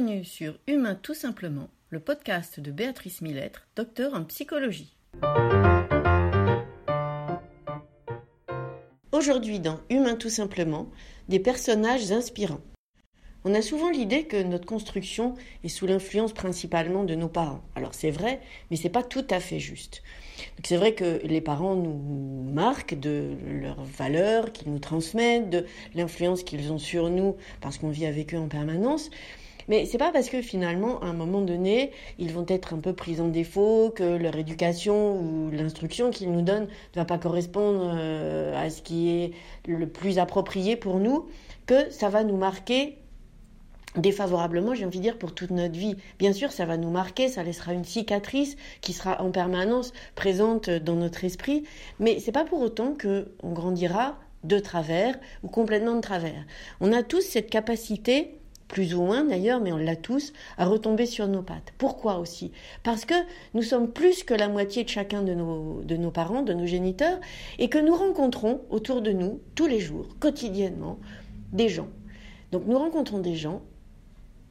Bienvenue sur Humain tout simplement, le podcast de Béatrice Millettre, docteur en psychologie. Aujourd'hui dans Humain tout simplement, des personnages inspirants. On a souvent l'idée que notre construction est sous l'influence principalement de nos parents. Alors c'est vrai, mais c'est pas tout à fait juste. c'est vrai que les parents nous marquent de leurs valeurs qu'ils nous transmettent, de l'influence qu'ils ont sur nous parce qu'on vit avec eux en permanence. Mais c'est pas parce que finalement, à un moment donné, ils vont être un peu pris en défaut, que leur éducation ou l'instruction qu'ils nous donnent ne va pas correspondre euh, à ce qui est le plus approprié pour nous, que ça va nous marquer défavorablement, j'ai envie de dire, pour toute notre vie. Bien sûr, ça va nous marquer, ça laissera une cicatrice qui sera en permanence présente dans notre esprit, mais c'est pas pour autant que on grandira de travers ou complètement de travers. On a tous cette capacité plus ou moins d'ailleurs, mais on l'a tous, à retomber sur nos pattes. Pourquoi aussi? Parce que nous sommes plus que la moitié de chacun de nos, de nos parents, de nos géniteurs, et que nous rencontrons autour de nous, tous les jours, quotidiennement, des gens. Donc nous rencontrons des gens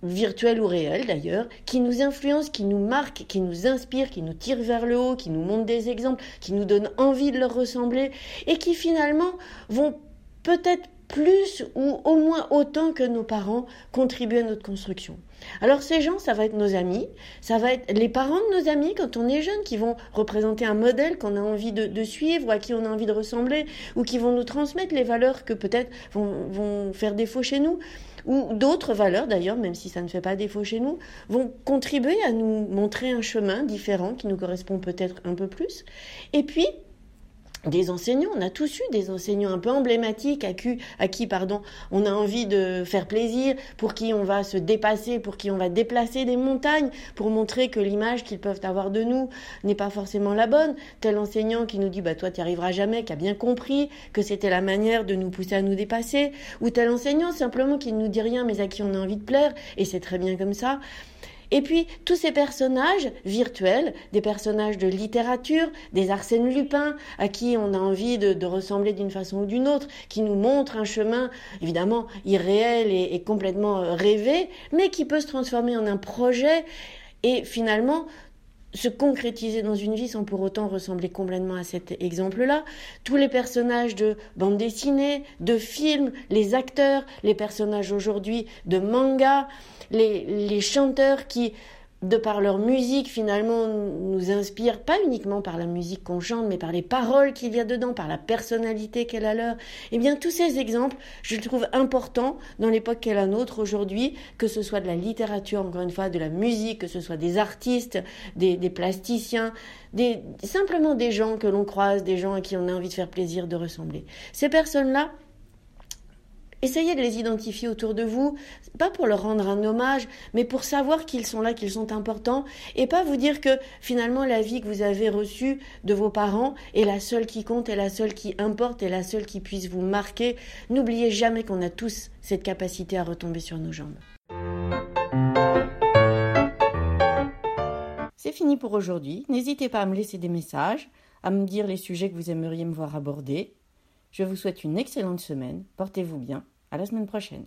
virtuels ou réels d'ailleurs, qui nous influencent, qui nous marquent, qui nous inspirent, qui nous tirent vers le haut, qui nous montrent des exemples, qui nous donnent envie de leur ressembler, et qui finalement vont peut-être plus ou au moins autant que nos parents contribuent à notre construction. Alors ces gens, ça va être nos amis, ça va être les parents de nos amis quand on est jeune, qui vont représenter un modèle qu'on a envie de, suivre, ou à qui on a envie de ressembler, ou qui vont nous transmettre les valeurs que peut-être vont, vont faire défaut chez nous, ou d'autres valeurs d'ailleurs, même si ça ne fait pas défaut chez nous, vont contribuer à nous montrer un chemin différent qui nous correspond peut-être un peu plus. Et puis, des enseignants, on a tous eu des enseignants un peu emblématiques à qui, pardon, on a envie de faire plaisir, pour qui on va se dépasser, pour qui on va déplacer des montagnes, pour montrer que l'image qu'ils peuvent avoir de nous n'est pas forcément la bonne. Tel enseignant qui nous dit bah toi tu arriveras jamais, qui a bien compris que c'était la manière de nous pousser à nous dépasser, ou tel enseignant simplement qui ne nous dit rien mais à qui on a envie de plaire, et c'est très bien comme ça. Et puis tous ces personnages virtuels, des personnages de littérature, des Arsène Lupin, à qui on a envie de, ressembler d'une façon ou d'une autre, qui nous montrent un chemin évidemment irréel et, complètement euh, rêvé, mais qui peut se transformer en un projet. Et finalement se concrétiser dans une vie sans pour autant ressembler complètement à cet exemple-là. Tous les personnages de bande dessinée, de films, les acteurs, les personnages aujourd'hui de manga, les, chanteurs qui, de par leur musique, finalement, nous inspirent, pas uniquement par la musique qu'on chante, mais par les paroles qu'il y a dedans, par la personnalité qu'elle a leur. Eh bien, tous ces exemples, je les trouve importants dans l'époque qu'est la nôtre aujourd'hui, que ce soit de la littérature, encore une fois, de la musique, que ce soit des artistes, des, des plasticiens, des, simplement des gens que l'on croise, des gens à qui on a envie de faire plaisir de ressembler. Ces personnes-là, Essayez de les identifier autour de vous, pas pour leur rendre un hommage, mais pour savoir qu'ils sont là, qu'ils sont importants, et pas vous dire que finalement la vie que vous avez reçue de vos parents est la seule qui compte, est la seule qui importe, est la seule qui puisse vous marquer. N'oubliez jamais qu'on a tous cette capacité à retomber sur nos jambes. C'est fini pour aujourd'hui. N'hésitez pas à me laisser des messages, à me dire les sujets que vous aimeriez me voir aborder. Je vous souhaite une excellente semaine. Portez-vous bien. À la semaine prochaine.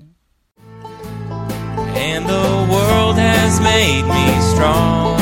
And the world has made me strong,